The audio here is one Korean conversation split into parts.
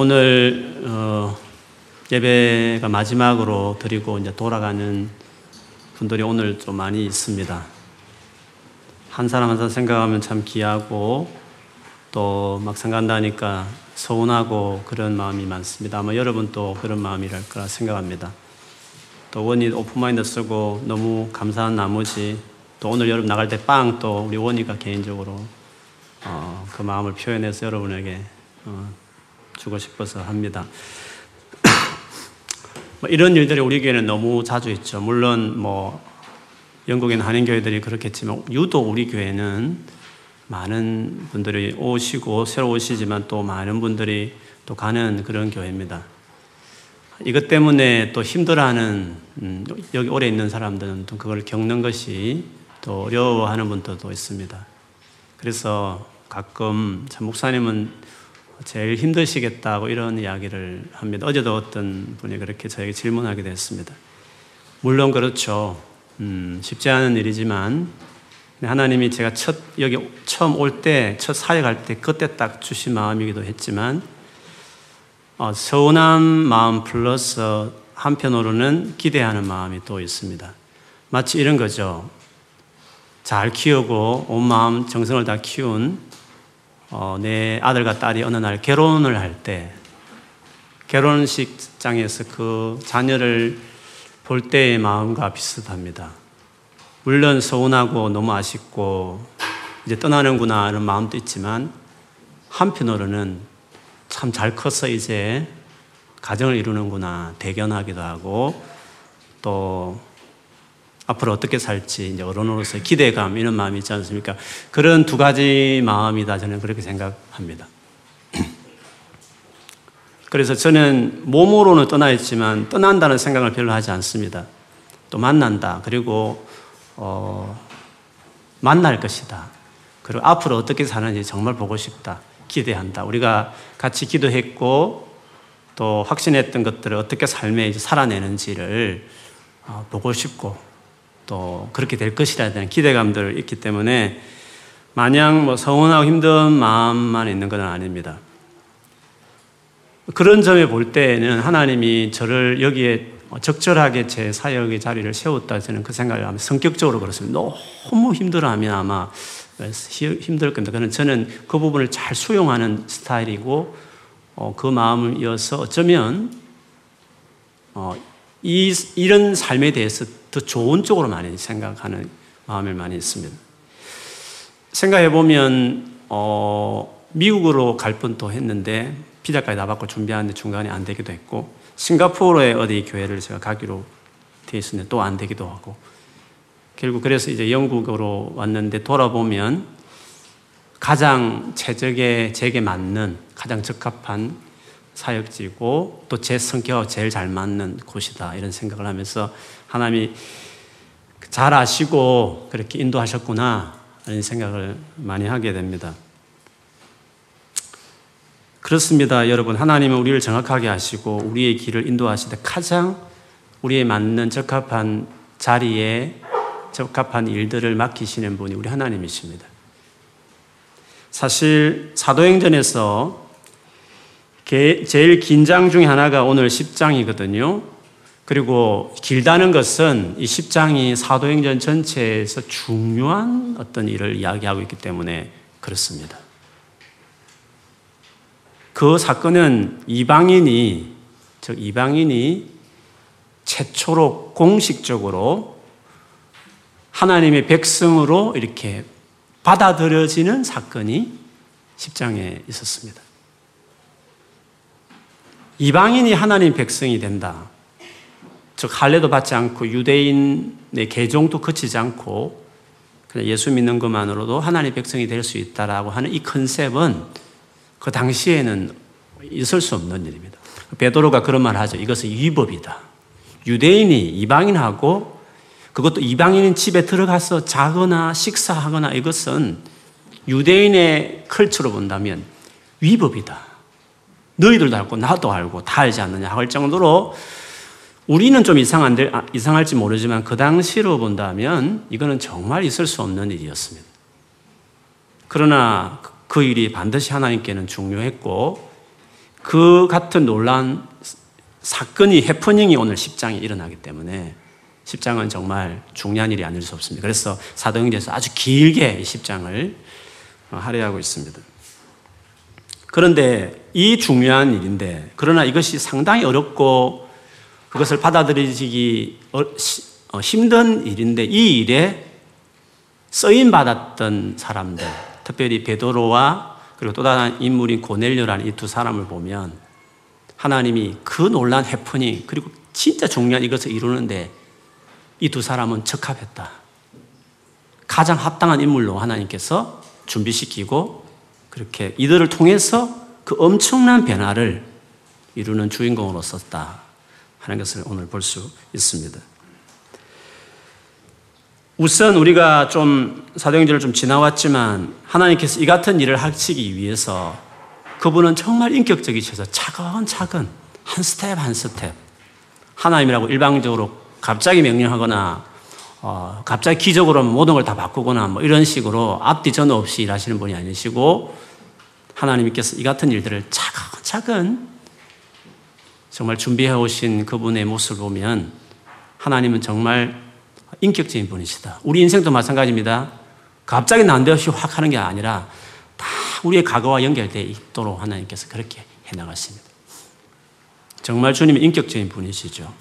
오늘 어, 예배가 마지막으로 드리고 이제 돌아가는 분들이 오늘 좀 많이 있습니다. 한 사람 한 사람 생각하면 참 귀하고 또 막상 간다니까 서운하고 그런 마음이 많습니다. 아마 여러분도 그런 마음이랄 거라 생각합니다. 또 원이 오픈마인드 쓰고 너무 감사한 나머지 또 오늘 여러분 나갈 때 빵 또 우리 원이가 개인적으로 어, 그 마음을 표현해서 여러분에게 어, 주고 싶어서 합니다. 뭐 이런 일들이 우리 교회는 너무 자주 있죠. 물론 뭐 영국에는 한인 교회들이 그렇겠지만 유독 우리 교회는 많은 분들이 오시고 새로 오시지만 또 많은 분들이 또 가는 그런 교회입니다. 이것 때문에 또 힘들어하는 음, 여기 오래 있는 사람들은 또 그걸 겪는 것이 또 어려워하는 분들도 있습니다. 그래서 가끔 참 목사님은 제일 힘드시겠다고 이런 이야기를 합니다. 어제도 어떤 분이 그렇게 저에게 질문하게 됐습니다. 물론 그렇죠. 음, 쉽지 않은 일이지만 하나님이 제가 첫 여기 처음 올 때 첫 사역할 때 그때 딱 주신 마음이기도 했지만 어, 서운한 마음 플러스 한편으로는 기대하는 마음이 또 있습니다. 마치 이런 거죠. 잘 키우고 온 마음 정성을 다 키운 어, 내 아들과 딸이 어느 날 결혼을 할 때 결혼식장에서 그 자녀를 볼 때의 마음과 비슷합니다. 물론 서운하고 너무 아쉽고 이제 떠나는구나 하는 마음도 있지만 한편으로는 참 잘 커서 이제 가정을 이루는구나 대견하기도 하고 또 앞으로 어떻게 살지 이제 어른으로서의 기대감 이런 마음이 있지 않습니까? 그런 두 가지 마음이다 저는 그렇게 생각합니다. 그래서 저는 몸으로는 떠나 있지만 떠난다는 생각을 별로 하지 않습니다. 또 만난다. 그리고 어, 만날 것이다. 그리고 앞으로 어떻게 사는지 정말 보고 싶다. 기대한다. 우리가 같이 기도했고 또 확신했던 것들을 어떻게 삶에 살아내는지를 어, 보고 싶고 또 그렇게 될 것이라는 기대감들 있기 때문에 마냥 뭐 서운하고 힘든 마음만 있는 것은 아닙니다. 그런 점에 볼 때에는 하나님이 저를 여기에 적절하게 제 사역의 자리를 세웠다 저는 그 생각을 하면 성격적으로 그렇습니다. 너무 힘들어하면 아마 힘들 겁니다. 그는 저는 그 부분을 잘 수용하는 스타일이고 어, 그 마음을 이어서 어쩌면 어, 이, 이런 삶에 대해서 더 좋은 쪽으로 많이 생각하는 마음을 많이 있습니다. 생각해 보면 어, 미국으로 갈 뻔도 했는데 비자까지 다 받고 준비하는데 중간에 안 되기도 했고 싱가포르에 어디 교회를 제가 가기로 돼 있었는데 또 안 되기도 하고 결국 그래서 이제 영국으로 왔는데 돌아보면 가장 최적의 제게 맞는 가장 적합한 사역지고 또 제 성격하고 제일 잘 맞는 곳이다 이런 생각을 하면서 하나님이 잘 아시고 그렇게 인도하셨구나 이런 생각을 많이 하게 됩니다. 그렇습니다, 여러분. 하나님은 우리를 정확하게 하시고 우리의 길을 인도하시되 가장 우리에 맞는 적합한 자리에 적합한 일들을 맡기시는 분이 우리 하나님이십니다. 사실 사도행전에서 제일 긴장 중에 하나가 오늘 10장이거든요. 그리고 길다는 것은 이 10장이 사도행전 전체에서 중요한 어떤 일을 이야기하고 있기 때문에 그렇습니다. 그 사건은 이방인이, 즉 이방인이 최초로 공식적으로 하나님의 백성으로 이렇게 받아들여지는 사건이 10장에 있었습니다. 이방인이 하나님 백성이 된다. 즉 할례도 받지 않고 유대인의 개종도 거치지 않고 그냥 예수 믿는 것만으로도 하나님 백성이 될 수 있다라고 하는 이 컨셉은 그 당시에는 있을 수 없는 일입니다. 베드로가 그런 말 하죠. 이것은 위법이다. 유대인이 이방인하고 그것도 이방인 집에 들어가서 자거나 식사하거나 이것은 유대인의 컬처로 본다면 위법이다. 너희들도 알고 나도 알고 다 알지 않느냐 할 정도로 우리는 좀 이상한데, 아, 이상할지 모르지만 그 당시로 본다면 이거는 정말 있을 수 없는 일이었습니다. 그러나 그 일이 반드시 하나님께는 중요했고 그 같은 논란 사건이 해프닝이 오늘 10장에 일어나기 때문에 10장은 정말 중요한 일이 아닐 수 없습니다. 그래서 사도행전에서 아주 길게 10장을 할애하고 있습니다. 그런데 이 중요한 일인데 그러나 이것이 상당히 어렵고 그것을 받아들이기 어, 어, 힘든 일인데 이 일에 쓰임 받았던 사람들, 특별히 베드로와 그리고 또 다른 인물인 고넬료라는 이 두 사람을 보면 하나님이 그 놀란 해프닝 그리고 진짜 중요한 이것을 이루는데 이 두 사람은 적합했다. 가장 합당한 인물로 하나님께서 준비시키고 그렇게 이들을 통해서 그 엄청난 변화를 이루는 주인공으로 썼다 하는 것을 오늘 볼 수 있습니다. 우선 우리가 좀 사도행전을 좀 지나왔지만 하나님께서 이 같은 일을 하시기 위해서 그분은 정말 인격적이셔서 차근차근 한 스텝 한 스텝 하나님이라고 일방적으로 갑자기 명령하거나 어, 갑자기 기적으로 모든 걸 다 바꾸거나 뭐 이런 식으로 앞뒤 전 없이 일하시는 분이 아니시고 하나님께서 이 같은 일들을 차근차근 정말 준비해 오신 그분의 모습을 보면 하나님은 정말 인격적인 분이시다. 우리 인생도 마찬가지입니다. 갑자기 난데없이 확 하는 게 아니라 다 우리의 과거와 연결되어 있도록 하나님께서 그렇게 해나가십니다. 정말 주님은 인격적인 분이시죠.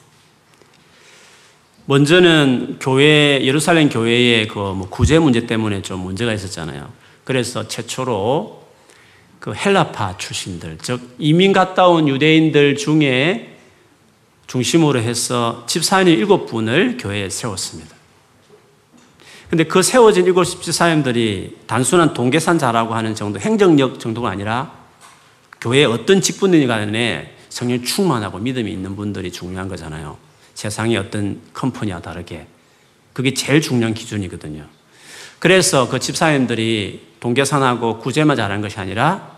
먼저는 교회, 예루살렘 교회의 그뭐 구제 문제 때문에 좀 문제가 있었잖아요. 그래서 최초로 그 헬라파 출신들, 즉 이민 갔다 온 유대인들 중에 중심으로 해서 집사님 일곱 분을 교회에 세웠습니다. 근데 그 세워진 일곱 집사님들이 단순한 동계산 자라고 하는 정도, 행정력 정도가 아니라 교회에 어떤 직분이든 간에 성령 충만하고 믿음이 있는 분들이 중요한 거잖아요. 세상의 어떤 컴퍼니와 다르게. 그게 제일 중요한 기준이거든요. 그래서 그 집사님들이 동계산하고 구제만 잘한 것이 아니라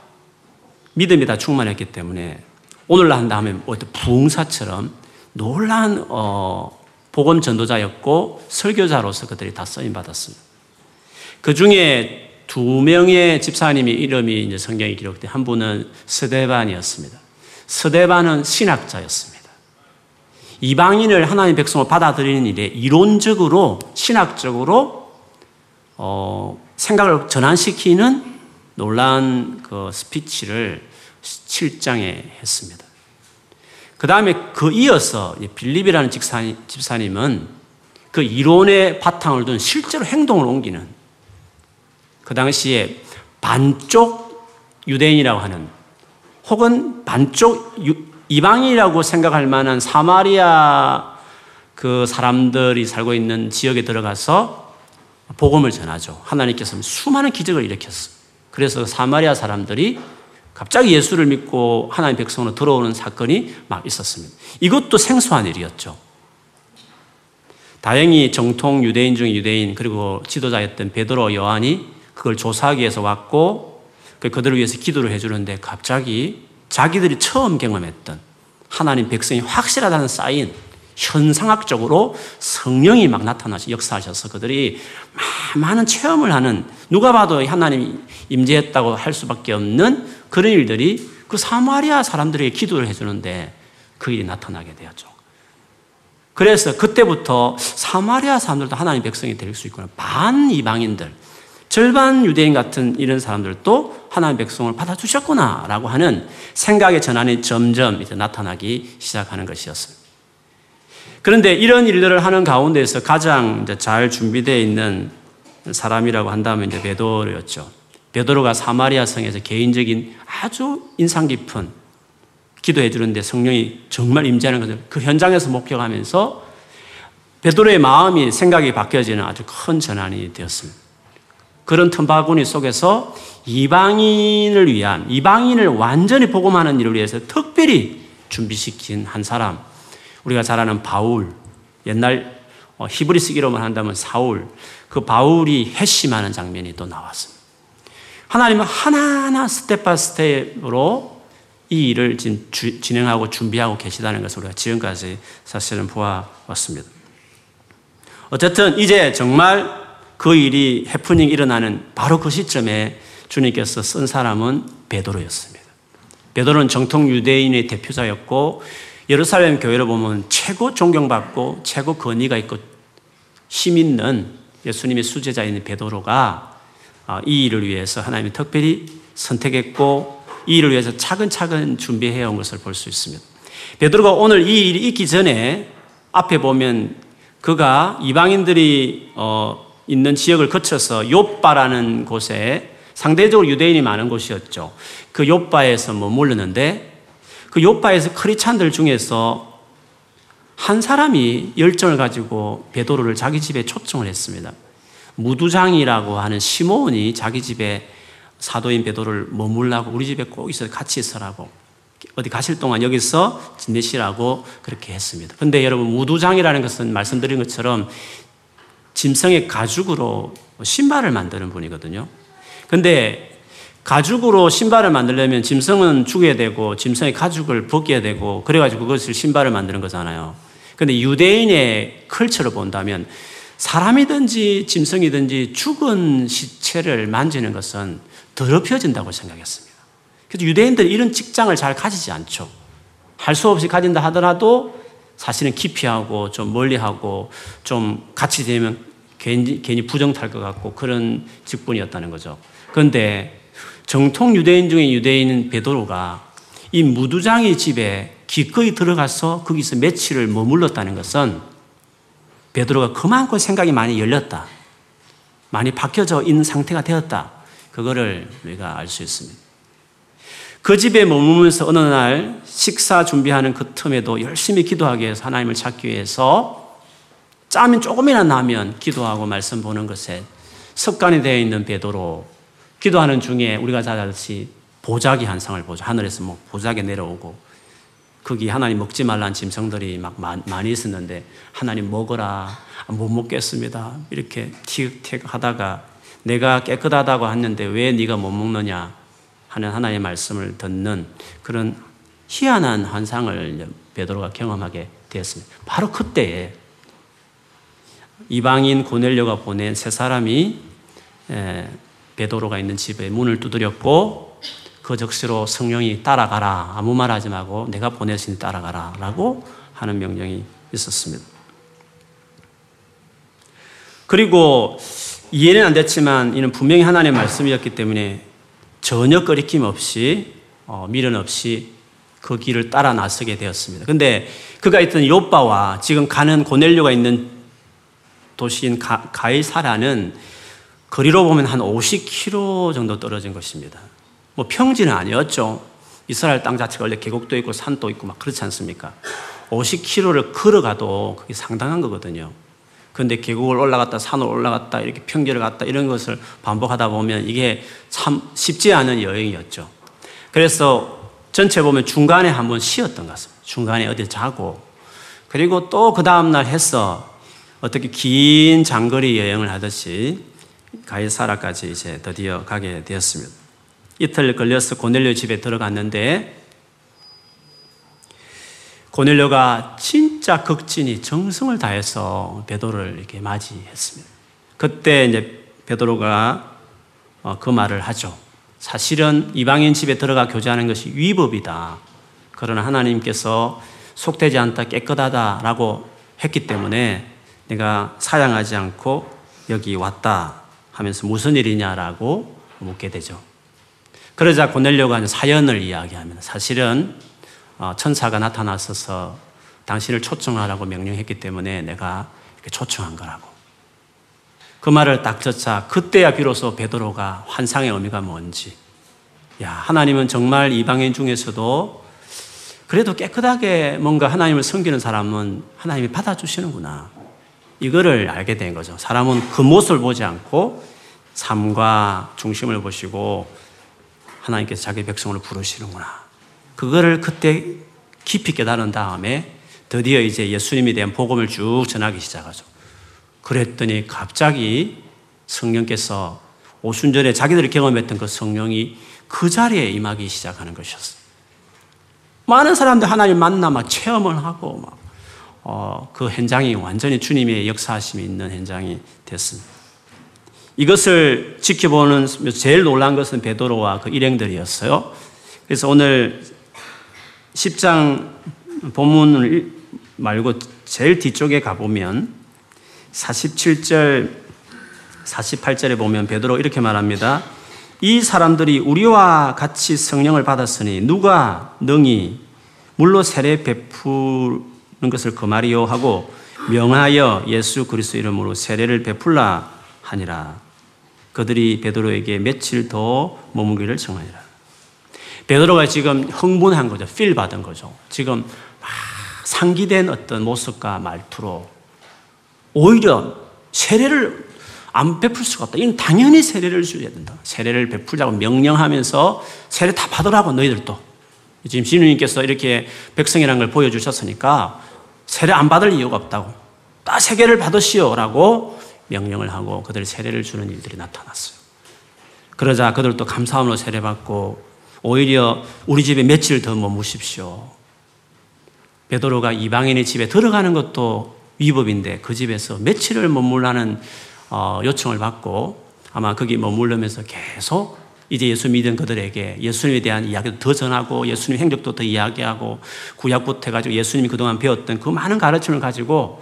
믿음이 다 충만했기 때문에 오늘날 한다면 부흥사처럼 놀란 어, 복음 전도자였고 설교자로서 그들이 다 쓰임 받았습니다. 그 중에 두 명의 집사님이 이름이 이제 성경에 기록된 한 분은 스데반이었습니다. 스데반은 신학자였습니다. 이방인을 하나님 백성을 받아들이는 일에 이론적으로 신학적으로 어, 생각을 전환시키는 놀란 그 스피치를 7장에 했습니다. 그 다음에 그 이어서 빌립이라는 집사님 은 그 이론의 바탕을 둔 실제로 행동을 옮기는 그 당시에 반쪽 유대인이라고 하는 혹은 반쪽 이방인이라고 생각할 만한 사마리아 그 사람들이 살고 있는 지역에 들어가서 복음을 전하죠. 하나님께서 수많은 기적을 일으켰어. 그래서 사마리아 사람들이 갑자기 예수를 믿고 하나님 백성으로 들어오는 사건이 막 있었습니다. 이것도 생소한 일이었죠. 다행히 정통 유대인 중 유대인 그리고 지도자였던 베드로 요한이 그걸 조사하기 위해서 왔고 그 그들을 위해서 기도를 해주는데 갑자기 자기들이 처음 경험했던 하나님 백성이 확실하다는 사인 현상학적으로 성령이 막 나타나서 역사하셔서 그들이 많은 체험을 하는 누가 봐도 하나님이 임재했다고 할 수밖에 없는 그런 일들이 그 사마리아 사람들에게 기도를 해주는데 그 일이 나타나게 되었죠. 그래서 그때부터 사마리아 사람들도 하나님 백성이 될 수 있구나. 반 이방인들, 절반 유대인 같은 이런 사람들도 하나님 백성을 받아주셨구나라고 하는 생각의 전환이 점점 이제 나타나기 시작하는 것이었습니다. 그런데 이런 일들을 하는 가운데서 가장 잘 준비되어 있는 사람이라고 한다면 이제 베드로였죠. 베드로가 사마리아 성에서 개인적인 아주 인상 깊은 기도해 주는데 성령이 정말 임재하는 것을 그 현장에서 목격하면서 베드로의 마음이 생각이 바뀌어지는 아주 큰 전환이 되었습니다. 그런 틈바구니 속에서 이방인을 위한 이방인을 완전히 복음하는 일을 위해서 특별히 준비시킨 한 사람 우리가 잘 아는 바울 옛날 어, 히브리식으로 말한다면 사울 그 바울이 회심하는 장면이 또 나왔습니다. 하나님은 하나하나 step by step으로 이 일을 진행하고 준비하고 계시다는 것을 우리가 지금까지 사실은 보아왔습니다. 어쨌든 이제 정말 그 일이 해프닝 일어나는 바로 그 시점에 주님께서 쓴 사람은 베드로였습니다. 베드로는 정통 유대인의 대표자였고 예루살렘 교회를 보면 최고 존경받고 최고 권위가 있고 힘 있는 예수님의 수제자인 베드로가 아, 이 일을 위해서 하나님이 특별히 선택했고 이 일을 위해서 차근차근 준비해 온 것을 볼 수 있습니다. 베드로가 오늘 이 일이 있기 전에 앞에 보면 그가 이방인들이 어, 있는 지역을 거쳐서 요바라는 곳에 상대적으로 유대인이 많은 곳이었죠. 그 요바에서 머물렀는데 그 요바에서 크리찬들 중에서 한 사람이 열정을 가지고 베드로를 자기 집에 초청을 했습니다. 무두장이라고 하는 시몬이 자기 집에 사도인 베드로를 머물라고 우리 집에 꼭 있어 같이 있어라고 어디 가실 동안 여기서 지내시라고 그렇게 했습니다. 근데 여러분 무두장이라는 것은 말씀드린 것처럼 짐승의 가죽으로 신발을 만드는 분이거든요. 근데 가죽으로 신발을 만들려면 짐승은 죽여야 되고 짐승의 가죽을 벗겨야 되고 그래가지고 그것을 신발을 만드는 거잖아요. 근데 유대인의 컬처를 본다면 사람이든지 짐승이든지 죽은 시체를 만지는 것은 더럽혀진다고 생각했습니다. 그래서 유대인들은 이런 직장을 잘 가지지 않죠. 할 수 없이 가진다 하더라도 사실은 기피하고 좀 멀리하고 좀 같이 되면 괜히, 괜히 부정탈 것 같고 그런 직분이었다는 거죠. 그런데 정통 유대인 중에 유대인은 베드로가 이 무두장의 집에 기꺼이 들어가서 거기서 며칠을 머물렀다는 것은 베드로가 그만큼 생각이 많이 열렸다. 많이 바뀌어져 있는 상태가 되었다. 그거를 우리가 알 수 있습니다. 그 집에 머무면서 어느 날 식사 준비하는 그 틈에도 열심히 기도하기 위해서 하나님을 찾기 위해서 짬이 조금이나 나면 기도하고 말씀 보는 것에 습관이 되어 있는 베드로 기도하는 중에 우리가 잘 알듯이 보자기 한 상을 보죠. 하늘에서 뭐 보자기 내려오고 거기 하나님 먹지 말란 짐승들이 막 많이 있었는데 하나님 먹어라 못 먹겠습니다 이렇게 티격태격 하다가 내가 깨끗하다고 했는데 왜 네가 못 먹느냐 하는 하나님의 말씀을 듣는 그런 희한한 환상을 베드로가 경험하게 되었습니다. 바로 그때에 이방인 고넬료가 보낸 세 사람이 베드로가 있는 집에 문을 두드렸고 그 적시로 성령이 따라가라 아무 말 하지 말고 내가 보내신 따라가라라고 하는 명령이 있었습니다. 그리고 이해는 안 됐지만 이는 분명히 하나님의 말씀이었기 때문에 전혀 꺼리낌 없이 어, 미련 없이 그 길을 따라 나서게 되었습니다. 근데 그가 있던 요바와 지금 가는 고넬료가 있는 도시인 가, 가이사라는 거리로 보면 한 50km 정도 떨어진 것입니다. 뭐 평지는 아니었죠. 이스라엘 땅 자체가 원래 계곡도 있고 산도 있고 막 그렇지 않습니까? 50km를 걸어가도 그게 상당한 거거든요. 그런데 계곡을 올라갔다 산을 올라갔다 이렇게 평지를 갔다 이런 것을 반복하다 보면 이게 참 쉽지 않은 여행이었죠. 그래서 전체 보면 중간에 한 번 쉬었던 것 같습니다. 중간에 어디 자고 그리고 또 그 다음날 해서 어떻게 긴 장거리 여행을 하듯이 가이사라까지 이제 드디어 가게 되었습니다. 이틀 걸려서 고넬료 집에 들어갔는데 고넬료가 진짜 극진히 정성을 다해서 베드로를 이렇게 맞이했습니다. 그때 이제 베드로가 어, 그 말을 하죠. 사실은 이방인 집에 들어가 교제하는 것이 위법이다. 그러나 하나님께서 속되지 않다, 깨끗하다라고 했기 때문에 내가 사양하지 않고 여기 왔다 하면서 무슨 일이냐라고 묻게 되죠. 그러자 고넬료가 사연을 이야기하면 사실은 어, 천사가 나타나서서 당신을 초청하라고 명령했기 때문에 내가 초청한 거라고. 그 말을 딱 듣자 그때야 비로소 베드로가 환상의 의미가 뭔지. 야, 하나님은 정말 이방인 중에서도 그래도 깨끗하게 뭔가 하나님을 섬기는 사람은 하나님이 받아주시는구나. 이거를 알게 된 거죠. 사람은 그 모습을 보지 않고 삶과 중심을 보시고 하나님께서 자기 백성을 부르시는구나. 그거를 그때 깊이 깨달은 다음에 드디어 이제 예수님에 대한 복음을 쭉 전하기 시작하죠. 그랬더니 갑자기 성령께서 오순절에 자기들이 경험했던 그 성령이 그 자리에 임하기 시작하는 것이었어요. 많은 사람들 하나님 만나 막 체험을 하고 막, 어, 그 현장이 완전히 주님의 역사하심이 있는 현장이 됐습니다. 이것을 지켜보는 제일 놀란 것은 베드로와 그 일행들이었어요. 그래서 오늘 10장 본문을 말고 제일 뒤쪽에 가보면 47절, 48절에 보면 베드로 이렇게 말합니다. 이 사람들이 우리와 같이 성령을 받았으니 누가 능히 물로 세례 베푸는 것을 그말이요 하고 명하여 예수 그리스도 이름으로 세례를 베풀라 하니라. 그들이 베드로에게 며칠 더 머무기를 정하니라. 베드로가 지금 흥분한 거죠. 필 받은 거죠. 지금 상기된 어떤 모습과 말투로 오히려 세례를 안 베풀 수가 없다. 이건 당연히 세례를 줘야 된다. 세례를 베풀자고 명령하면서 세례 다 받으라고 너희들도. 지금 신우님께서 이렇게 백성이라는 걸 보여주셨으니까 세례 안 받을 이유가 없다고. 다 세계를 받으시오라고 명령을 하고 그들 세례를 주는 일들이 나타났어요. 그러자 그들도 감사함으로 세례받고 오히려 우리 집에 며칠 더 머무십시오. 베드로가 이방인의 집에 들어가는 것도 위법인데 그 집에서 며칠을 머물라는 어, 요청을 받고 아마 거기 머물르면서 계속 이제 예수 믿은 그들에게 예수님에 대한 이야기도 더 전하고 예수님 행적도 더 이야기하고 구약부터 해가지고 예수님이 그동안 배웠던 그 많은 가르침을 가지고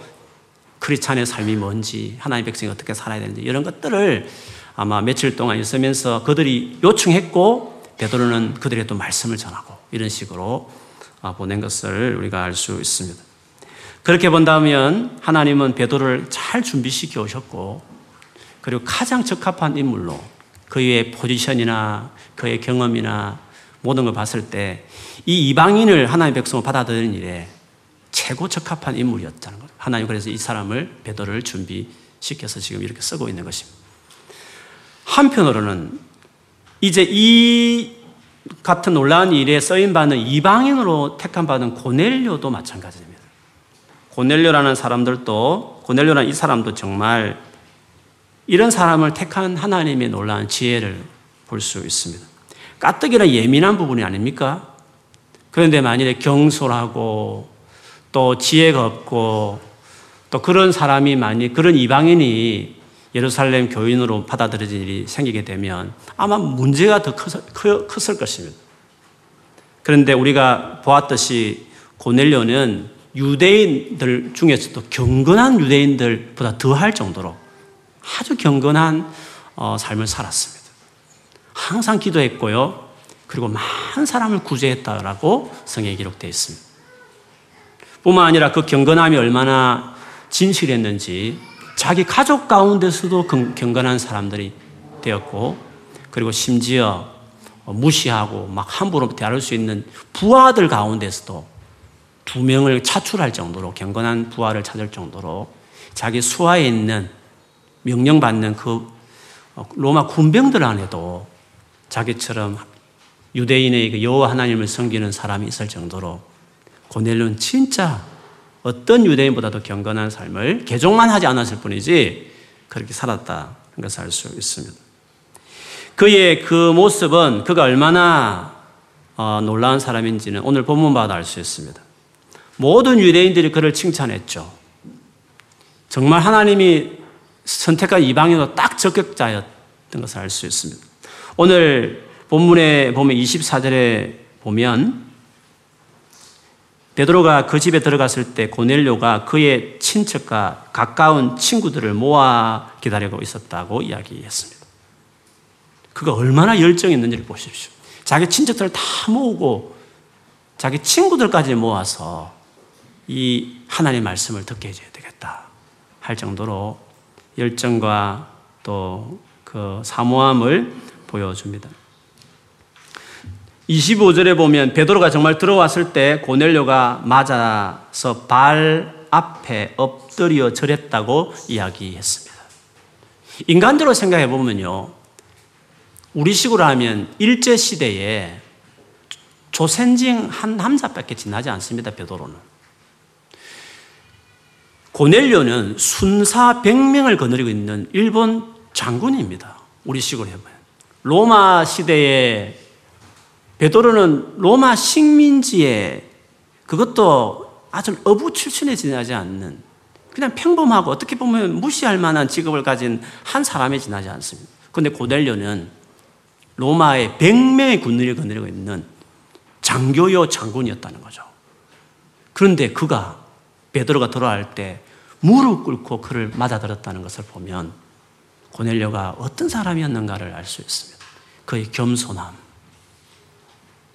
크리스찬의 삶이 뭔지 하나님 백성이 어떻게 살아야 되는지 이런 것들을 아마 며칠 동안 있으면서 그들이 요청했고 베드로는 그들의 또 말씀을 전하고 이런 식으로 아, 보낸 것을 우리가 알 수 있습니다. 그렇게 본다면 하나님은 베드로를 잘 준비시켜 오셨고 그리고 가장 적합한 인물로 그의 포지션이나 그의 경험이나 모든 걸 봤을 때 이 이방인을 하나님의 백성을 받아들이는 일에 최고 적합한 인물이었다는 거예요. 하나님 그래서 이 사람을 베드로를 준비시켜서 지금 이렇게 쓰고 있는 것입니다. 한편으로는 이제 이 같은 놀라운 일에 쓰임 받는 이방인으로 택함 받은 고넬료도 마찬가지입니다. 고넬료라는 사람들도 고넬료라는 이 사람도 정말 이런 사람을 택한 하나님의 놀라운 지혜를 볼 수 있습니다. 까뜩이나 예민한 부분이 아닙니까? 그런데 만일에 경솔하고 또 지혜가 없고 또 그런 사람이 많이 그런 이방인이 예루살렘 교인으로 받아들여질 일이 생기게 되면 아마 문제가 더 컸 을 것입니다. 그런데 우리가 보았듯이 고넬료는 유대인들 중에서도 경건한 유대인들보다 더할 정도로 아주 경건한 어, 삶을 살았습니다. 항상 기도했고요. 그리고 많은 사람을 구제했다라고 성에 기록되어 있습니다. 뿐만 아니라 그 경건함이 얼마나 진실했는지 자기 가족 가운데서도 경건한 사람들이 되었고 그리고 심지어 무시하고 막 함부로 대할 수 있는 부하들 가운데서도 두 명을 차출할 정도로 경건한 부하를 찾을 정도로 자기 수하에 있는 명령받는 그 로마 군병들 안에도 자기처럼 유대인의 그 여호와 하나님을 섬기는 사람이 있을 정도로 고넬료는 진짜 어떤 유대인보다도 경건한 삶을 개종만 하지 않았을 뿐이지 그렇게 살았다는 것을 알 수 있습니다. 그의 그 모습은 그가 얼마나 어, 놀라운 사람인지는 오늘 본문마다 알 수 있습니다. 모든 유대인들이 그를 칭찬했죠. 정말 하나님이 선택한 이방인으로 딱 적격자였던 것을 알 수 있습니다. 오늘 본문에 보면 24절에 보면 베드로가 그 집에 들어갔을 때 고넬료가 그의 친척과 가까운 친구들을 모아 기다리고 있었다고 이야기했습니다. 그가 얼마나 열정이 있는지를 보십시오. 자기 친척들을 다 모으고 자기 친구들까지 모아서 이 하나님의 말씀을 듣게 해줘야 되겠다 할 정도로 열정과 또 그 사모함을 보여줍니다. 25절에 보면 베드로가 정말 들어왔을 때 고넬료가 맞아서 발 앞에 엎드려 절했다고 이야기했습니다. 인간적으로 생각해 보면요. 우리식으로 하면 일제 시대에 조센징 한 남자밖에 지나지 않습니다. 베드로는. 고넬료는 순사 100명을 거느리고 있는 일본 장군입니다. 우리식으로 해보면. 로마 시대에 베드로는 로마 식민지에 그것도 아주 어부 출신에 지나지 않는 그냥 평범하고 어떻게 보면 무시할 만한 직업을 가진 한 사람에 지나지 않습니다. 그런데 고넬료는 로마의 100명의 군인을 거느리고 있는 장교요 장군이었다는 거죠. 그런데 그가 베드로가 돌아갈 때 무릎 꿇고 그를 맞아들었다는 것을 보면 고넬료가 어떤 사람이었는가를 알 수 있습니다. 그의 겸손함,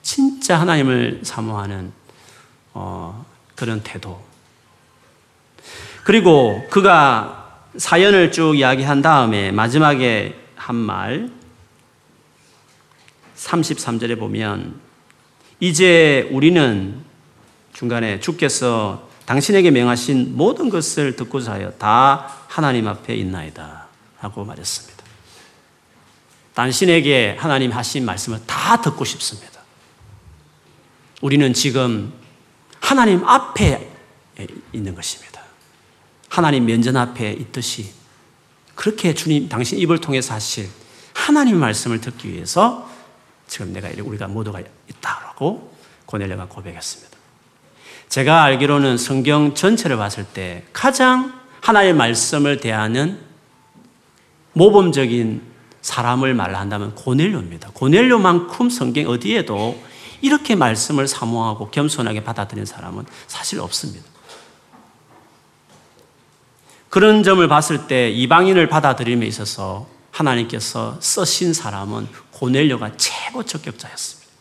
진짜 하나님을 사모하는 어, 그런 태도. 그리고 그가 사연을 쭉 이야기한 다음에 마지막에 한 말, 33절에 보면, 이제 우리는 중간에 주께서 당신에게 명하신 모든 것을 듣고자 하여 다 하나님 앞에 있나이다. 하고 말했습니다. 당신에게 하나님 하신 말씀을 다 듣고 싶습니다. 우리는 지금 하나님 앞에 있는 것입니다. 하나님 면전 앞에 있듯이 그렇게 주님 당신 입을 통해서 하실 하나님 말씀을 듣기 위해서 지금 내가 우리가 모두가 있다라고 고넬레가 고백했습니다. 제가 알기로는 성경 전체를 봤을 때 가장 하나님의 말씀을 대하는 모범적인 사람을 말한다면 고넬료입니다. 고넬료만큼 성경 어디에도 이렇게 말씀을 사모하고 겸손하게 받아들인 사람은 사실 없습니다. 그런 점을 봤을 때 이방인을 받아들임에 있어서 하나님께서 쓰신 사람은 고넬료가 최고 적격자였습니다.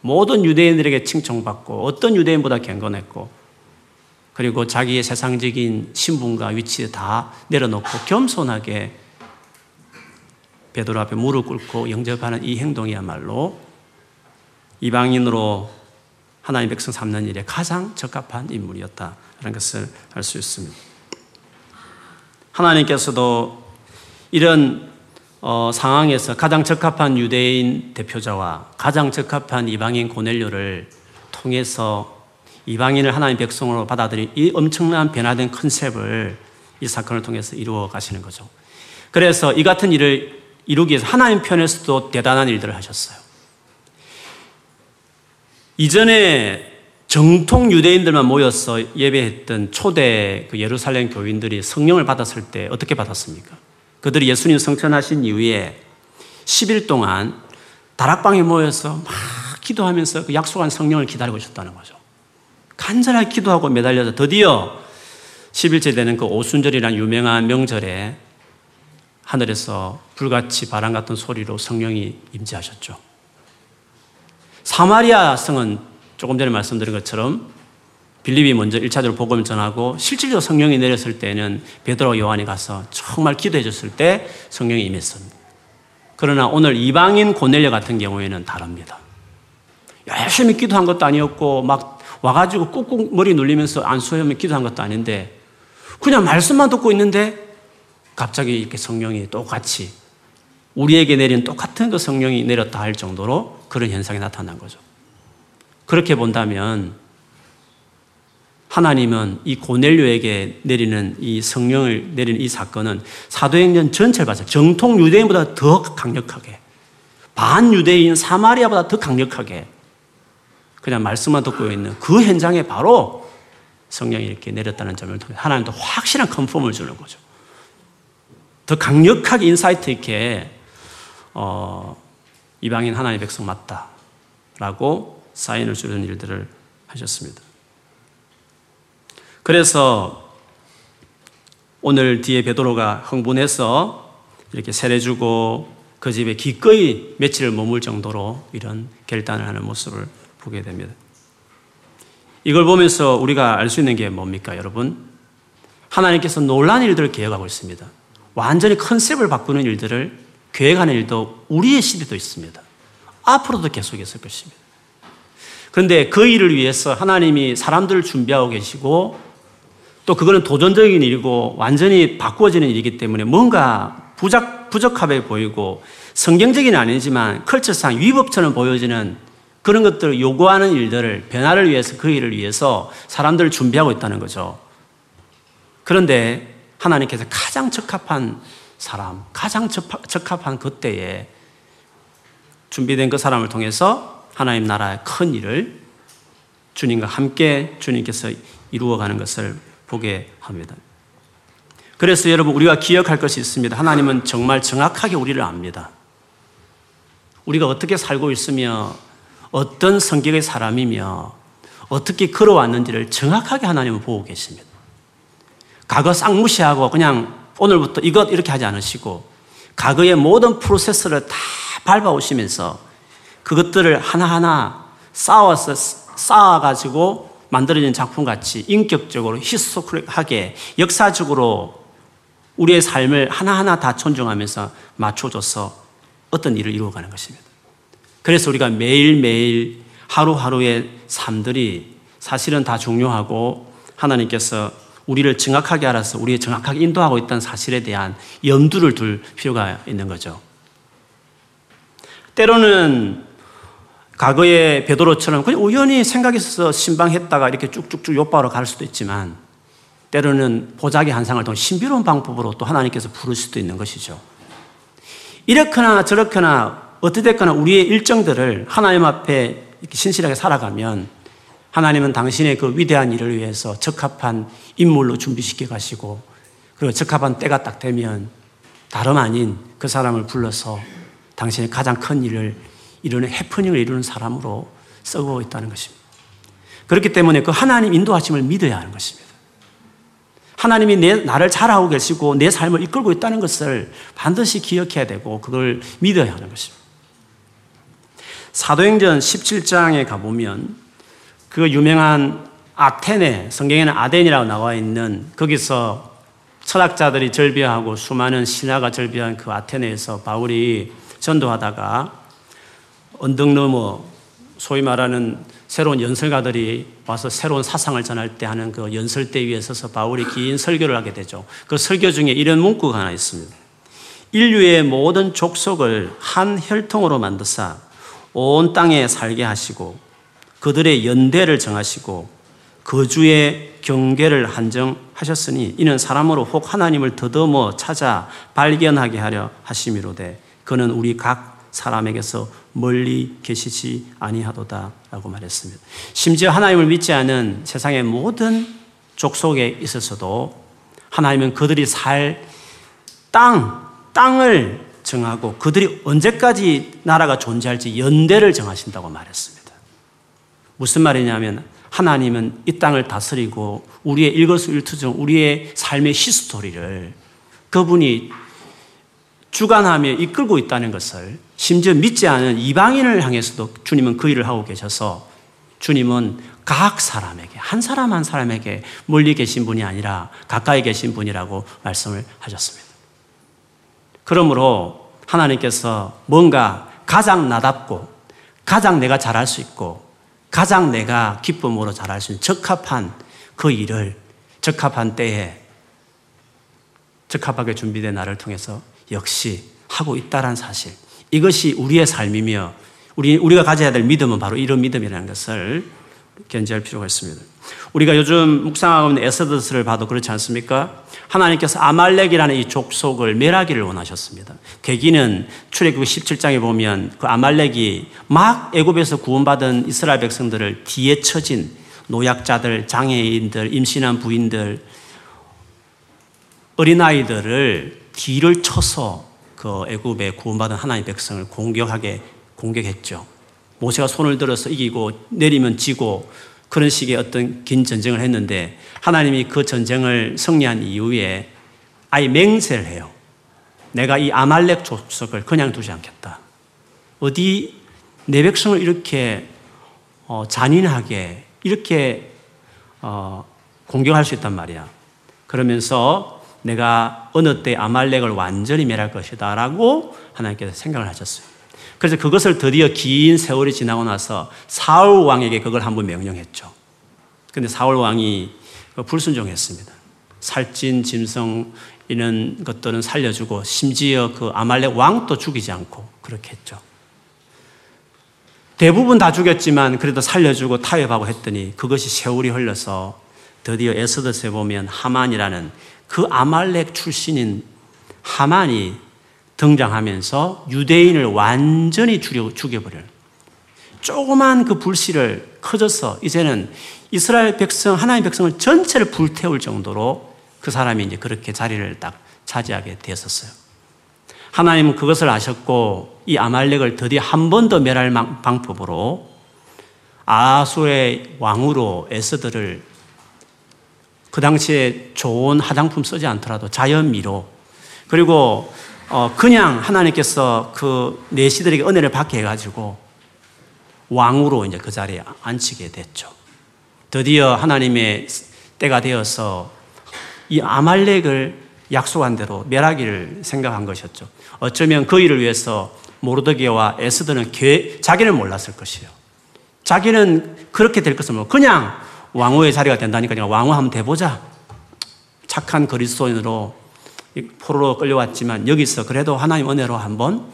모든 유대인들에게 칭송받고 어떤 유대인보다 경건했고 그리고 자기의 세상적인 신분과 위치에 다 내려놓고 겸손하게 베드로 앞에 무릎 꿇고 영접하는 이 행동이야말로 이방인으로 하나님 백성 삼는 일에 가장 적합한 인물이었다라는 것을 알 수 있습니다. 하나님께서도 이런 어, 상황에서 가장 적합한 유대인 대표자와 가장 적합한 이방인 고넬료를 통해서 이방인을 하나님 백성으로 받아들인 이 엄청난 변화된 컨셉을 이 사건을 통해서 이루어 가시는 거죠. 그래서 이 같은 일을 이루기 위해서 하나님 편에서도 대단한 일들을 하셨어요. 이전에 정통 유대인들만 모여서 예배했던 초대 그 예루살렘 교인들이 성령을 받았을 때 어떻게 받았습니까? 그들이 예수님 성천하신 이후에 10일 동안 다락방에 모여서 막 기도하면서 그 약속한 성령을 기다리고 있었다는 거죠. 간절하게 기도하고 매달려서 드디어 10일째 되는 그 오순절이란 유명한 명절에 하늘에서 불같이 바람 같은 소리로 성령이 임재하셨죠. 사마리아 성은 조금 전에 말씀드린 것처럼 빌립이 먼저 1차적으로 복음을 전하고 실질적으로 성령이 내렸을 때는 베드로 요한이 가서 정말 기도해 줬을 때 성령이 임했습니다. 그러나 오늘 이방인 고넬려 같은 경우에는 다릅니다. 열심히 기도한 것도 아니었고 막 와가지고 꾹꾹 머리 눌리면서 안수하며 기도한 것도 아닌데 그냥 말씀만 듣고 있는데 갑자기 이렇게 성령이 똑같이 우리에게 내린 똑같은 그 성령이 내렸다 할 정도로 그런 현상이 나타난 거죠. 그렇게 본다면 하나님은 이 고넬료에게 내리는 이 성령을 내리는 이 사건은 사도행전 전체를 봐서 정통 유대인보다 더 강력하게 반유대인 사마리아보다 더 강력하게 그냥 말씀만 듣고 있는 그 현장에 바로 성령이 이렇게 내렸다는 점을 통해 하나님도 확실한 confirm을 주는 거죠. 더 강력하게 insight 있게 어, 이방인 하나님의 백성 맞다 라고 사인을 주는 일들을 하셨습니다. 그래서 오늘 뒤에 베드로가 흥분해서 이렇게 세례 주고 그 집에 기꺼이 며칠을 머물 정도로 이런 결단을 하는 모습을 보게 됩니다. 이걸 보면서 우리가 알 수 있는 게 뭡니까, 여러분? 하나님께서 놀란 일들을 계획하고 있습니다. 완전히 컨셉을 바꾸는 일들을 계획하는 일도 우리의 시대도 있습니다. 앞으로도 계속 있을 것입니다. 그런데 그 일을 위해서 하나님이 사람들을 준비하고 계시고 또 그거는 도전적인 일이고 완전히 바꾸어지는 일이기 때문에 뭔가 부적, 부적합해 보이고 성경적인 아니지만 컬처상 위법처럼 보여지는 그런 것들을 요구하는 일들을 변화를 위해서 그 일을 위해서 사람들을 준비하고 있다는 거죠. 그런데 하나님께서 가장 적합한 사람, 가장 적합한 그때에 준비된 그 사람을 통해서 하나님 나라의 큰 일을 주님과 함께 주님께서 이루어가는 것을 보게 합니다. 그래서 여러분 우리가 기억할 것이 있습니다. 하나님은 정말 정확하게 우리를 압니다. 우리가 어떻게 살고 있으며 어떤 성격의 사람이며 어떻게 걸어왔는지를 정확하게 하나님은 보고 계십니다. 과거 싹 무시하고 그냥 오늘부터 이것 이렇게 하지 않으시고 과거의 모든 프로세스를 다 밟아오시면서 그것들을 하나하나 쌓아서 쌓아가지고 만들어진 작품 같이 인격적으로 히스토리하게 역사적으로 우리의 삶을 하나하나 다 존중하면서 맞춰줘서 어떤 일을 이루어가는 것입니다. 그래서 우리가 매일매일 하루하루의 삶들이 사실은 다 중요하고 하나님께서 우리를 정확하게 알아서 우리의 정확하게 인도하고 있다는 사실에 대한 염두를 둘 필요가 있는 거죠. 때로는 과거의 베드로처럼 그냥 우연히 생각이 있어서 신방했다가 이렇게 쭉쭉쭉 요바로 갈 수도 있지만 때로는 보자기 한상을 통해 신비로운 방법으로 또 하나님께서 부를 수도 있는 것이죠. 이렇거나 저렇거나 어찌됐거나 우리의 일정들을 하나님 앞에 신실하게 살아가면 하나님은 당신의 그 위대한 일을 위해서 적합한 인물로 준비시켜 가시고 그리고 적합한 때가 딱 되면 다름 아닌 그 사람을 불러서 당신의 가장 큰 일을 이루는 해프닝을 이루는 사람으로 쓰고 있다는 것입니다. 그렇기 때문에 그 하나님 인도하심을 믿어야 하는 것입니다. 하나님이 내, 나를 잘하고 계시고 내 삶을 이끌고 있다는 것을 반드시 기억해야 되고 그걸 믿어야 하는 것입니다. 사도행전 17장에 가보면 그 유명한 아테네, 성경에는 아덴이라고 나와 있는 거기서 철학자들이 절비하고 수많은 신하가 절비한 그 아테네에서 바울이 전도하다가 언덕 넘어 소위 말하는 새로운 연설가들이 와서 새로운 사상을 전할 때 하는 그 연설대 위에 서서 바울이 긴 설교를 하게 되죠. 그 설교 중에 이런 문구가 하나 있습니다. 인류의 모든 족속을 한 혈통으로 만드사 온 땅에 살게 하시고 그들의 연대를 정하시고 거주의 경계를 한정하셨으니 이는 사람으로 혹 하나님을 더듬어 찾아 발견하게 하려 하심이로되 그는 우리 각 사람에게서 멀리 계시지 아니하도다라고 말했습니다. 심지어 하나님을 믿지 않은 세상의 모든 족속에 있어서도 하나님은 그들이 살 땅, 땅을 정하고 그들이 언제까지 나라가 존재할지 연대를 정하신다고 말했습니다. 무슨 말이냐면 하나님은 이 땅을 다스리고 우리의 일거수일투정, 우리의 삶의 히스토리를 그분이 주관하며 이끌고 있다는 것을 심지어 믿지 않은 이방인을 향해서도 주님은 그 일을 하고 계셔서 주님은 각 사람에게, 한 사람 한 사람에게 멀리 계신 분이 아니라 가까이 계신 분이라고 말씀을 하셨습니다. 그러므로 하나님께서 뭔가 가장 나답고 가장 내가 잘할 수 있고 가장 내가 기쁨으로 잘할 수 있는 적합한 그 일을 적합한 때에 적합하게 준비된 나를 통해서 역시 하고 있다는 사실. 이것이 우리의 삶이며 우리, 우리가 가져야 될 믿음은 바로 이런 믿음이라는 것을 견지할 필요가 있습니다. 우리가 요즘 묵상하고 있는 에서더스를 봐도 그렇지 않습니까? 하나님께서 아말렉이라는 이 족속을 멸하기를 원하셨습니다. 계기는 출애굽 17장에 보면 그 아말렉이 막 애굽에서 구원받은 이스라엘 백성들을 뒤에 처진 노약자들, 장애인들, 임신한 부인들, 어린아이들을 뒤를 쳐서 그 애굽에 구원받은 하나님 백성을 공격하게 공격했죠. 모세가 손을 들어서 이기고 내리면 지고 그런 식의 어떤 긴 전쟁을 했는데 하나님이 그 전쟁을 승리한 이후에 아예 맹세를 해요. 내가 이 아말렉 족속을 그냥 두지 않겠다. 어디 내 백성을 이렇게 어, 잔인하게 이렇게 어, 공격할 수 있단 말이야. 그러면서 내가 어느 때 아말렉을 완전히 멸할 것이다 라고 하나님께서 생각을 하셨어요. 그래서 그것을 드디어 긴 세월이 지나고 나서 사울 왕에게 그걸 한번 명령했죠. 근데 사울 왕이 불순종했습니다. 살찐 짐승 이런 것들은 살려주고 심지어 그 아말렉 왕도 죽이지 않고 그렇게 했죠. 대부분 다 죽였지만 그래도 살려주고 타협하고 했더니 그것이 세월이 흘러서 드디어 에스더스에 보면 하만이라는 그 아말렉 출신인 하만이 등장하면서 유대인을 완전히 죽여버려요. 조그만 그 불씨를 커져서 이제는 이스라엘 백성, 하나님 백성을 전체를 불태울 정도로 그 사람이 이제 그렇게 자리를 딱 차지하게 되었어요. 하나님은 그것을 아셨고 이 아말렉을 드디어 한 번 더 멸할 방법으로 아수의 왕으로 에스더를 그 당시에 좋은 화장품 쓰지 않더라도 자연미로 그리고 어 그냥 하나님께서 그 내시들에게 은혜를 받게 해가지고 왕으로 이제 그 자리에 앉히게 됐죠. 드디어 하나님의 때가 되어서 이 아말렉을 약속한 대로 멸하기를 생각한 것이었죠. 어쩌면 그 일을 위해서 모르드게와 에스더는 자기는 몰랐을 것이에요. 자기는 그렇게 될 것을 모르고 그냥 왕후의 자리가 된다니까 왕후 한번 돼보자. 착한 그리스도인으로 포로로 끌려왔지만 여기서 그래도 하나님 은혜로 한번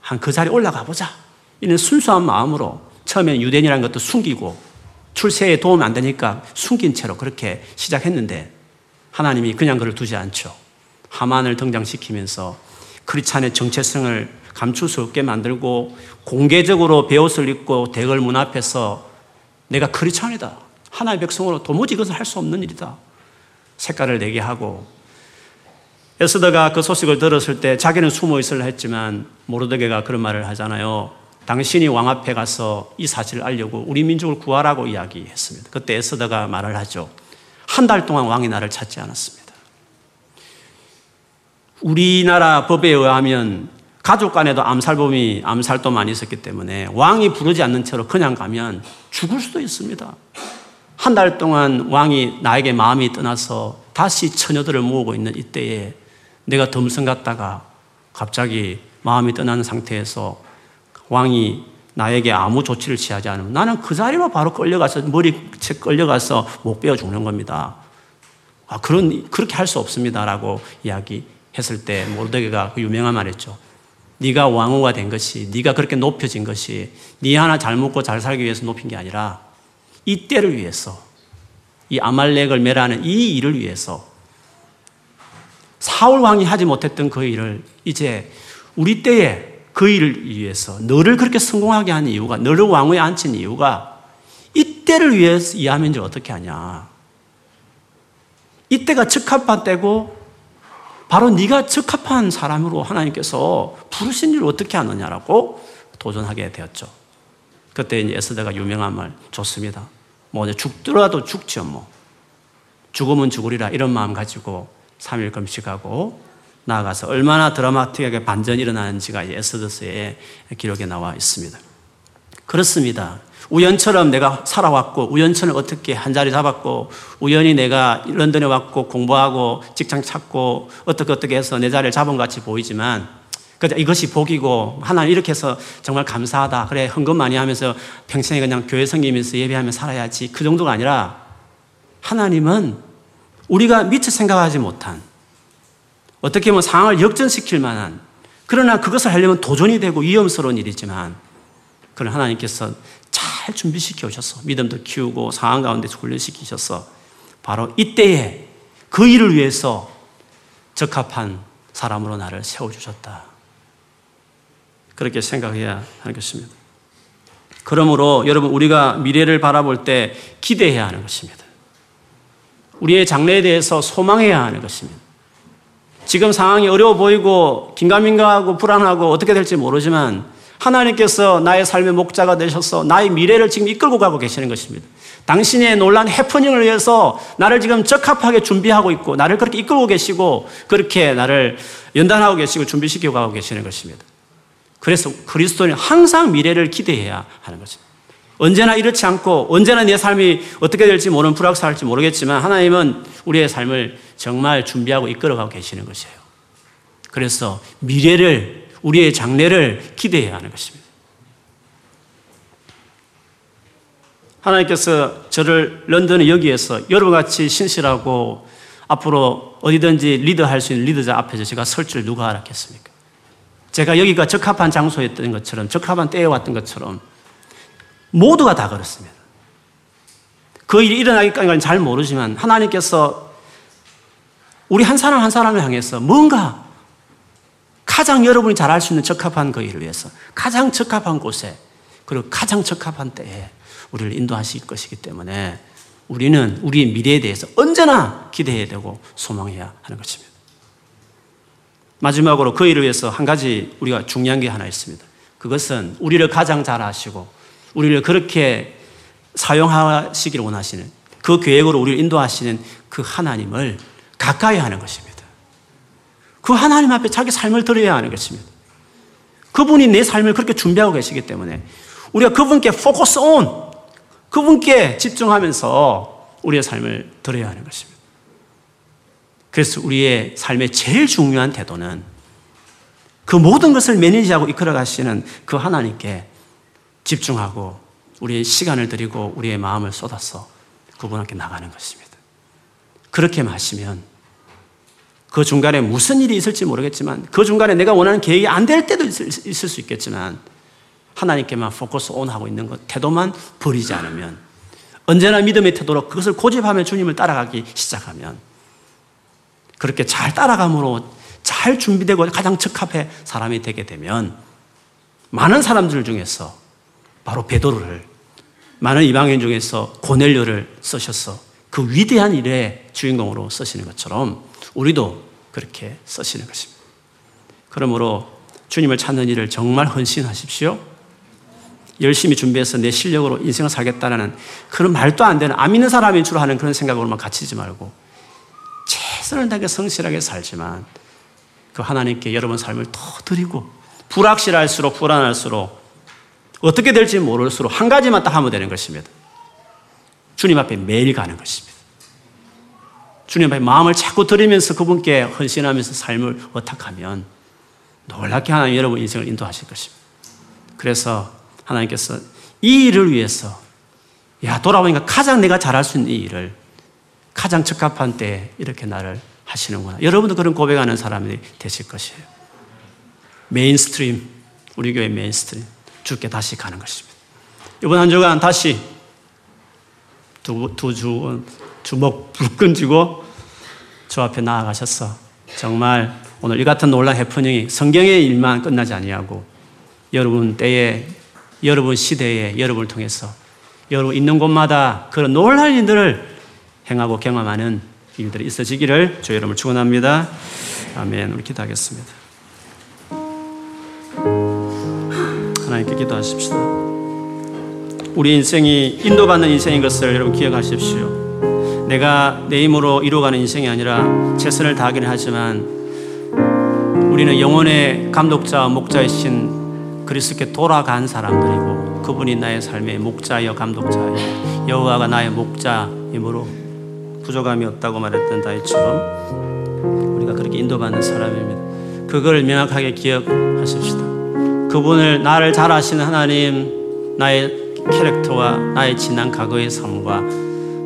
한 그 자리에 올라가 보자. 이런 순수한 마음으로 처음엔 유대인이라는 것도 숨기고 출세에 도움이 안 되니까 숨긴 채로 그렇게 시작했는데 하나님이 그냥 그를 두지 않죠. 하만을 등장시키면서 크리찬의 정체성을 감출 수 없게 만들고 공개적으로 베옷을 입고 대걸 문 앞에서 내가 크리찬이다. 하나의 백성으로 도무지 그것을 할 수 없는 일이다. 색깔을 내게 하고 에스더가 그 소식을 들었을 때 자기는 숨어 있으려 했지만 모르드게가 그런 말을 하잖아요. 당신이 왕 앞에 가서 이 사실을 알려고 우리 민족을 구하라고 이야기했습니다. 그때 에스더가 말을 하죠. 한 달 동안 왕이 나를 찾지 않았습니다. 우리나라 법에 의하면 가족 간에도 암살범이 암살도 많이 있었기 때문에 왕이 부르지 않는 채로 그냥 가면 죽을 수도 있습니다. 한 달 동안 왕이 나에게 마음이 떠나서 다시 처녀들을 모으고 있는 이때에 내가 덤성 갔다가 갑자기 마음이 떠나는 상태에서 왕이 나에게 아무 조치를 취하지 않으면 나는 그 자리로 바로 끌려가서 머리채 끌려가서 못 베어 죽는 겁니다. 아, 그런 그렇게 할 수 없습니다라고 이야기했을 때 모르드게가 그 유명한 말했죠. 네가 왕후가 된 것이 네가 그렇게 높여진 것이 네 하나 잘 먹고 잘 살기 위해서 높인 게 아니라 이 때를 위해서 이 아말렉을 멸하는 이 일을 위해서 사울 왕이 하지 못했던 그 일을 이제 우리 때에 그 일을 위해서 너를 그렇게 성공하게 한 이유가 너를 왕후에 앉힌 이유가 이 때를 위해서 이해하면 이제 어떻게 하냐 이때가 적합한 때고 바로 네가 적합한 사람으로 하나님께서 부르신 일을 어떻게 하느냐라고 도전하게 되었죠. 그때 이제 에스더가 유명한 말 좋습니다. 뭐 죽더라도 죽죠 뭐. 죽으면 죽으리라 이런 마음 가지고 3일 금식하고 나아가서 얼마나 드라마틱하게 반전이 일어나는지가 에스더스의 기록에 나와 있습니다. 그렇습니다. 우연처럼 내가 살아왔고 우연처럼 어떻게 한 자리 잡았고 우연히 내가 런던에 왔고 공부하고 직장 찾고 어떻게 어떻게 해서 내 자리를 잡은 것 같이 보이지만 이것이 복이고 하나님 이렇게 해서 정말 감사하다. 그래 헌금 많이 하면서 평생에 그냥 교회 섬기면서 예배하며 살아야지. 그 정도가 아니라 하나님은 우리가 미처 생각하지 못한 어떻게 보면 상황을 역전시킬 만한 그러나 그것을 하려면 도전이 되고 위험스러운 일이지만 그런 하나님께서 잘 준비시켜 오셨어. 믿음도 키우고 상황 가운데서 훈련시키셔서 바로 이때에 그 일을 위해서 적합한 사람으로 나를 세워주셨다. 그렇게 생각해야 하는 것입니다. 그러므로 여러분 우리가 미래를 바라볼 때 기대해야 하는 것입니다. 우리의 장래에 대해서 소망해야 하는 것입니다. 지금 상황이 어려워 보이고 긴가민가하고 불안하고 어떻게 될지 모르지만 하나님께서 나의 삶의 목자가 되셔서 나의 미래를 지금 이끌고 가고 계시는 것입니다. 당신의 놀란 해프닝을 위해서 나를 지금 적합하게 준비하고 있고 나를 그렇게 이끌고 계시고 그렇게 나를 연단하고 계시고 준비시키고 가고 계시는 것입니다. 그래서 그리스도는 항상 미래를 기대해야 하는 것입니다. 언제나 이렇지 않고 언제나 내 삶이 어떻게 될지 모르는 불확실할지 모르겠지만 하나님은 우리의 삶을 정말 준비하고 이끌어가고 계시는 것이에요. 그래서 미래를 우리의 장래를 기대해야 하는 것입니다. 하나님께서 저를 런던의 여기에서 여러분같이 신실하고 앞으로 어디든지 리더할 수 있는 리더자 앞에서 제가 설 줄 누가 알았겠습니까? 제가 여기가 적합한 장소였던 것처럼 적합한 때에 왔던 것처럼 모두가 다 그렇습니다. 그 일이 일어나기까지는 잘 모르지만 하나님께서 우리 한 사람 한 사람을 향해서 뭔가 가장 여러분이 잘할 수 있는 적합한 그 일을 위해서 가장 적합한 곳에 그리고 가장 적합한 때에 우리를 인도하실 것이기 때문에 우리는 우리의 미래에 대해서 언제나 기대해야 되고 소망해야 하는 것입니다. 마지막으로 그 일을 위해서 한 가지 우리가 중요한 게 하나 있습니다. 그것은 우리를 가장 잘 아시고 우리를 그렇게 사용하시기를 원하시는 그 계획으로 우리를 인도하시는 그 하나님을 가까이 하는 것입니다. 그 하나님 앞에 자기 삶을 드려야 하는 것입니다. 그분이 내 삶을 그렇게 준비하고 계시기 때문에 우리가 그분께 포커스 온, 그분께 집중하면서 우리의 삶을 드려야 하는 것입니다. 그래서 우리의 삶의 제일 중요한 태도는 그 모든 것을 매니지하고 이끌어 가시는 그 하나님께 집중하고 우리의 시간을 드리고 우리의 마음을 쏟아서 그분께 나가는 것입니다. 그렇게 마시면 그 중간에 무슨 일이 있을지 모르겠지만 그 중간에 내가 원하는 계획이 안 될 때도 있을 수 있겠지만 하나님께만 포커스 온 하고 있는 것 태도만 버리지 않으면 언제나 믿음의 태도로 그것을 고집하며 주님을 따라가기 시작하면 그렇게 잘 따라감으로 잘 준비되고 가장 적합해 사람이 되게 되면 많은 사람들 중에서 바로 베드로를 많은 이방인 중에서 고넬료를 쓰셔서 그 위대한 일의 주인공으로 쓰시는 것처럼 우리도 그렇게 쓰시는 것입니다. 그러므로 주님을 찾는 일을 정말 헌신하십시오. 열심히 준비해서 내 실력으로 인생을 살겠다는 그런 말도 안 되는 안 믿는 사람인 줄 아는 그런 생각으로만 갇히지 말고 최선을 다해 성실하게 살지만 그 하나님께 여러분 삶을 더 드리고 불확실할수록 불안할수록 어떻게 될지 모를수록 한 가지만 딱 하면 되는 것입니다. 주님 앞에 매일 가는 것입니다. 주님 앞에 마음을 자꾸 드리면서 그분께 헌신하면서 삶을 어탁하면 놀랍게 하나님 여러분 인생을 인도하실 것입니다. 그래서 하나님께서 이 일을 위해서 야 돌아보니까 가장 내가 잘할 수 있는 이 일을 가장 적합한 때에 이렇게 나를 하시는구나. 여러분도 그런 고백하는 사람이 되실 것이에요. Mainstream, 우리 교회 mainstream. 주께 다시 가는 것입니다. 이번 한 주간 다시 두, 두 주, 주먹 불끈 쥐고 주 앞에 나아가셨어. 정말 오늘 이 같은 놀라운 해프닝이 성경의 일만 끝나지 아니하고 여러분 때에, 여러분 시대에 여러분을 통해서 여러분 있는 곳마다 그런 놀랄 일들을 행하고 경험하는 일들이 있어지기를 주 여러분을 축원합니다. 아멘. 우리 기도하겠습니다. 하나님께 기도하십시다. 우리 인생이 인도받는 인생인 것을 여러분 기억하십시오. 내가 내 힘으로 이루어가는 인생이 아니라 최선을 다하기는 하지만 우리는 영혼의 감독자와 목자이신 그리스도께 돌아간 사람 들이고 그분이 나의 삶의 목자여 감독자여 여호와가 나의 목자이므로 부족함이 없다고 말했던 다윗처럼 우리가 그렇게 인도받는 사람입니다. 그걸 명확하게 기억하십시다. 그분을 나를 잘 아시는 하나님, 나의 캐릭터와 나의 지난 과거의 삶과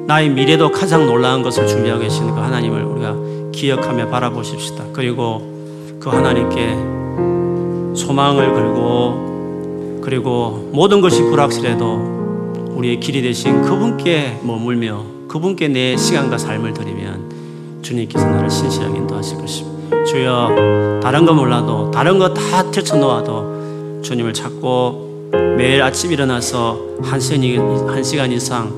나의 미래도 가장 놀라운 것을 준비하고 계시는 그 하나님을 우리가 기억하며 바라보십시다. 그리고 그 하나님께 소망을 걸고 그리고 모든 것이 불확실해도 우리의 길이 되신 그분께 머물며 그분께 내 시간과 삶을 드리면 주님께서 나를 신실하게 인도하실 것입니다. 주여 다른 거 몰라도 다른 거다 ter쳐놓아도 주님을 찾고 매일 아침 일어나서 한 시간, 이상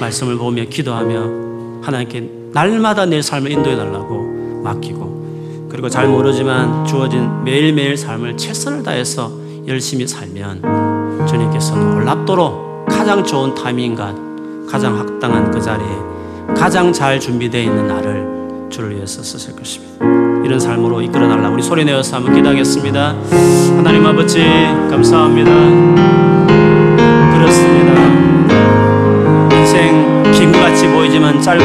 말씀을 보며 기도하며 하나님께 날마다 내 삶을 인도해 달라고 맡기고 그리고 잘 모르지만 주어진 매일매일 삶을 최선을 다해서 열심히 살면 주님께서 놀랍도록 가장 좋은 타이밍과 가장 합당한 그 자리에 가장 잘 준비되어 있는 나를 주를 위해서 쓰실 것입니다. 이런 삶으로 이끌어 달라 우리 소리 내어서 한번 기도하겠습니다. 하나님 아버지 감사합니다. 그렇습니다. 인생 긴것 같이 보이지만 짧고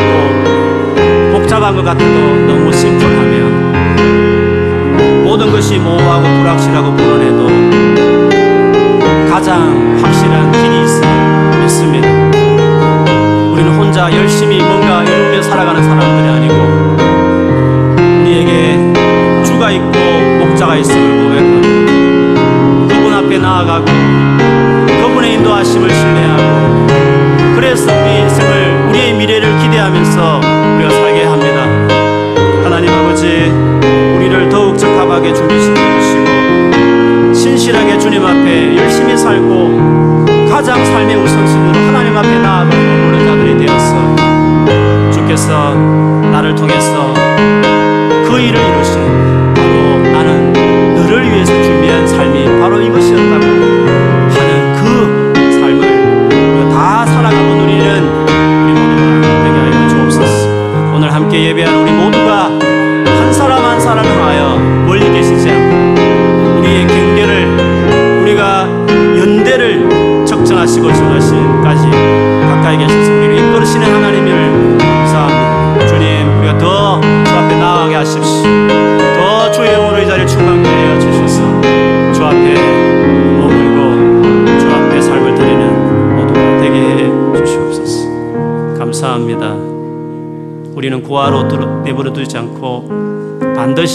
복잡한 것 같아도 너무 심플하며 모든 것이 모호하고 불확실하고 불안해도 가장 확실한 길이 있음을 믿습니다. 우리는 혼자 열심히 뭔가 이루며 살아가는 사람들이 아니고 주가 있고 목자가 있음을 고백하고 그분 앞에 나아가고 그분의 인도하심을 신뢰하고 그래서 우리 인생을 우리의 미래를 기대하면서 우리가 살게 합니다. 하나님 아버지 우리를 더욱 적합하게 준비시켜 주시고 신실하게 주님 앞에 열심히 살고 가장 삶의 우선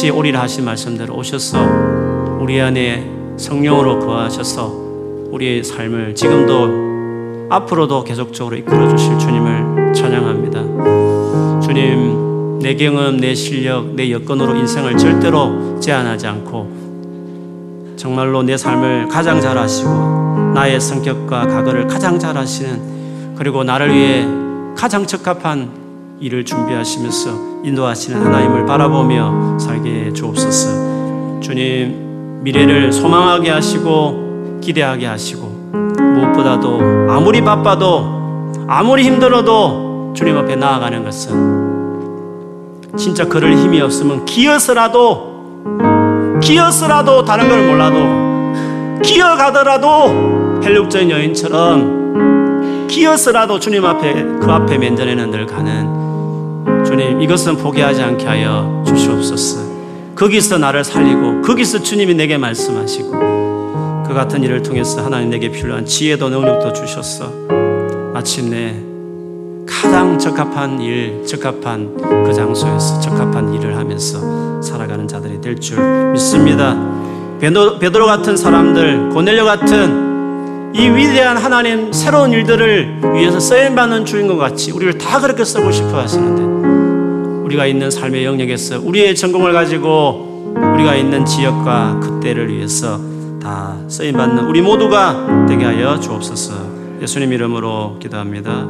반드시 오리라 하신 말씀대로 오셔서 우리 안에 성령으로 거하셔서 우리의 삶을 지금도 앞으로도 계속적으로 이끌어 주실 주님을 찬양합니다. 주님, 내 경험, 내 실력, 내 여건으로 인생을 절대로 제한하지 않고 정말로 내 삶을 가장 잘 아시고 나의 성격과 과거를 가장 잘 아시는 그리고 나를 위해 가장 적합한 일을 준비하시면서 인도하시는 하나님을 바라보며 살게 주옵소서. 주님, 미래를 소망하게 하시고 기대하게 하시고 무엇보다도 아무리 바빠도 아무리 힘들어도 주님 앞에 나아가는 것은 진짜 그럴 힘이 없으면 기어서라도 기어서라도 다른 걸 몰라도 기어가더라도 헬륙전 여인처럼 기어서라도 주님 앞에 그 앞에 면전에는 늘 가는 주님 이것은 포기하지 않게 하여 주시옵소서. 거기서 나를 살리고 거기서 주님이 내게 말씀하시고 그 같은 일을 통해서 하나님 내게 필요한 지혜도 능력도 주셨어. 마침내 가장 적합한 일, 적합한 그 장소에서 적합한 일을 하면서 살아가는 자들이 될 줄 믿습니다. 베드로, 베드로 같은 사람들, 고넬료 같은 이 위대한 하나님 새로운 일들을 위해서 쓰임 받는 주인공 같이 우리를 다 그렇게 쓰고 싶어 하시는데 우리가 있는 삶의 영역에서 우리의 전공을 가지고 우리가 있는 지역과 그때를 위해서 다 쓰임 받는 우리 모두가 되게 하여 주옵소서. 예수님 이름으로 기도합니다.